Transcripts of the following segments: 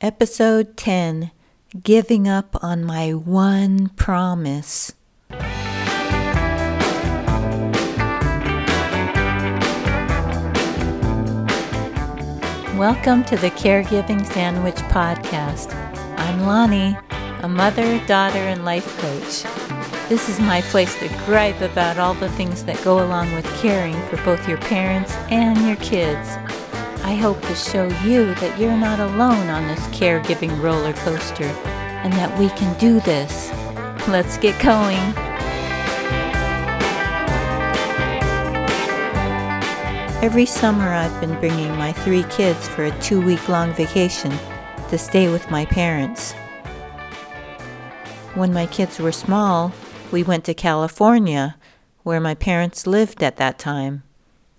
Episode 10 Giving Up on My One Promise. Welcome to the Caregiving Sandwich Podcast. I'm Lani, a mother, daughter, and life coach. This is my place to gripe about all the things that go along with caring for both your parents and your kids. I hope to show you that you're not alone on this caregiving roller coaster and that we can do this. Let's get going. Every summer, I've been bringing my three kids for a two week long vacation to stay with my parents. When my kids were small, we went to California, where my parents lived at that time.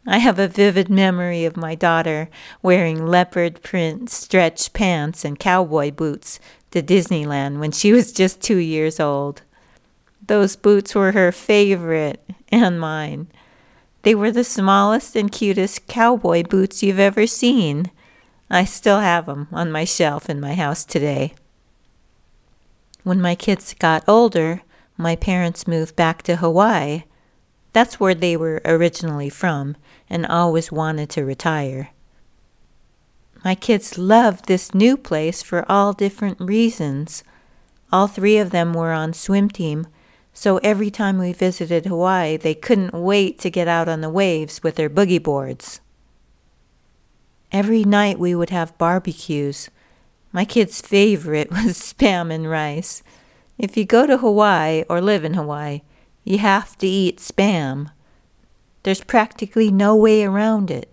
I have a vivid memory of my daughter wearing leopard print stretch pants and cowboy boots to Disneyland when she was just two years old. Those boots were her favorite and mine. They were the smallest and cutest cowboy boots you've ever seen. I still have them on my shelf in my house today. When my kids got older, my parents moved back to Hawaii. That's where they were originally from and always wanted to retire. My kids loved this new place for all different reasons. All three of them were on swim team, so every time we visited Hawaii, they couldn't wait to get out on the waves with their boogie boards. Every night we would have barbecues. My kids' favorite was spam and rice. If you go to Hawaii or live in Hawaii, you have to eat spam. There's practically no way around it.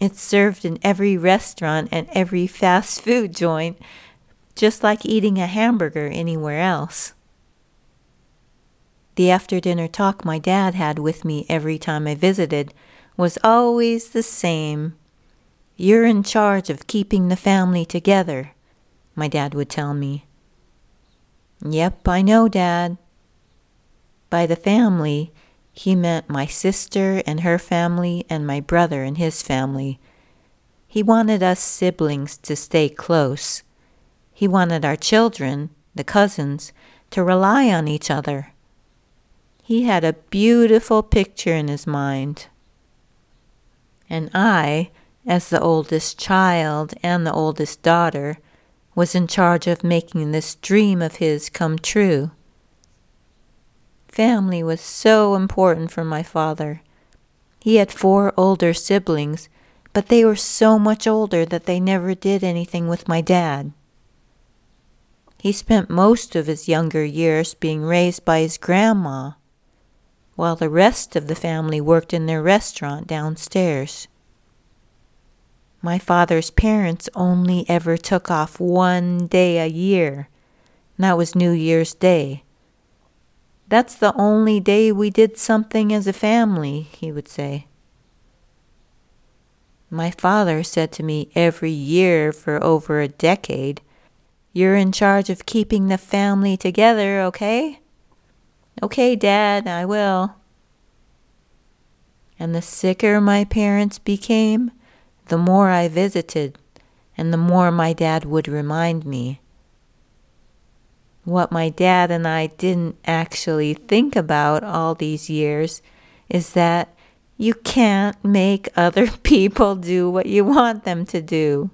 It's served in every restaurant and every fast food joint, just like eating a hamburger anywhere else. The after dinner talk my dad had with me every time I visited was always the same. You're in charge of keeping the family together, my dad would tell me. Yep, I know, Dad. By the family, he meant my sister and her family and my brother and his family. He wanted us siblings to stay close. He wanted our children, the cousins, to rely on each other. He had a beautiful picture in his mind. And I, as the oldest child and the oldest daughter, was in charge of making this dream of his come true. Family was so important for my father. He had four older siblings, but they were so much older that they never did anything with my dad. He spent most of his younger years being raised by his grandma, while the rest of the family worked in their restaurant downstairs. My father's parents only ever took off one day a year, and that was New Year's Day. That's the only day we did something as a family, he would say. My father said to me every year for over a decade, You're in charge of keeping the family together, okay? Okay, Dad, I will. And the sicker my parents became, the more I visited, and the more my dad would remind me what my dad and I didn't actually think about all these years is that you can't make other people do what you want them to do.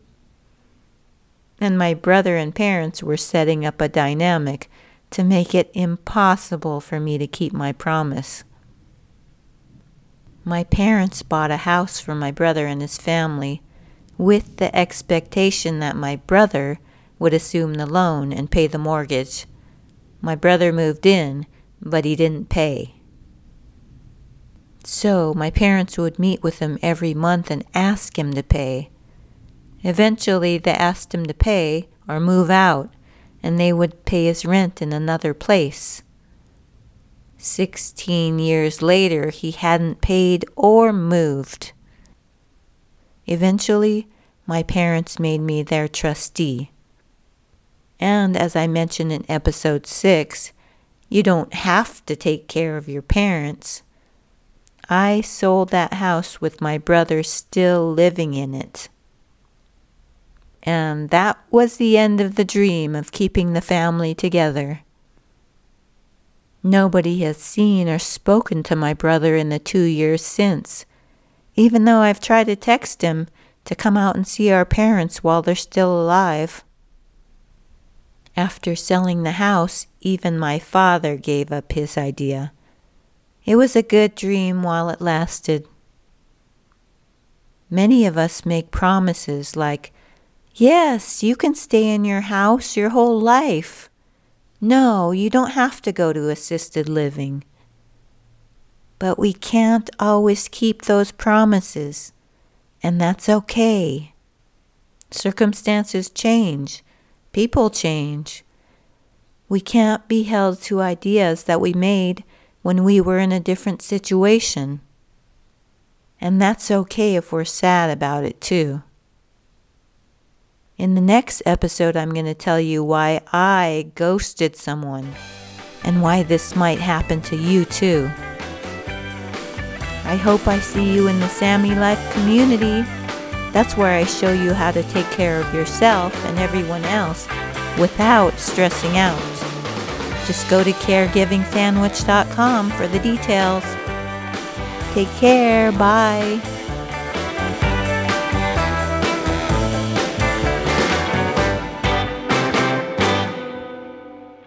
And my brother and parents were setting up a dynamic to make it impossible for me to keep my promise. My parents bought a house for my brother and his family with the expectation that my brother would assume the loan and pay the mortgage. My brother moved in, but he didn't pay. So my parents would meet with him every month and ask him to pay. Eventually, they asked him to pay or move out, and they would pay his rent in another place. Sixteen years later, he hadn't paid or moved. Eventually, my parents made me their trustee. And as I mentioned in episode 6, you don't have to take care of your parents. I sold that house with my brother still living in it. and that was the end of the dream of keeping the family together. Nobody has seen or spoken to my brother in the two years since, even though I've tried to text him to come out and see our parents while they're still alive. After selling the house, even my father gave up his idea. It was a good dream while it lasted. Many of us make promises like, Yes, you can stay in your house your whole life. No, you don't have to go to assisted living. But we can't always keep those promises, and that's okay. Circumstances change, people change. We can't be held to ideas that we made when we were in a different situation. And that's okay if we're sad about it too. In the next episode, I'm going to tell you why I ghosted someone and why this might happen to you too. I hope I see you in the Sammy Life community. That's where I show you how to take care of yourself and everyone else without stressing out. Just go to caregivingsandwich.com for the details. Take care. Bye.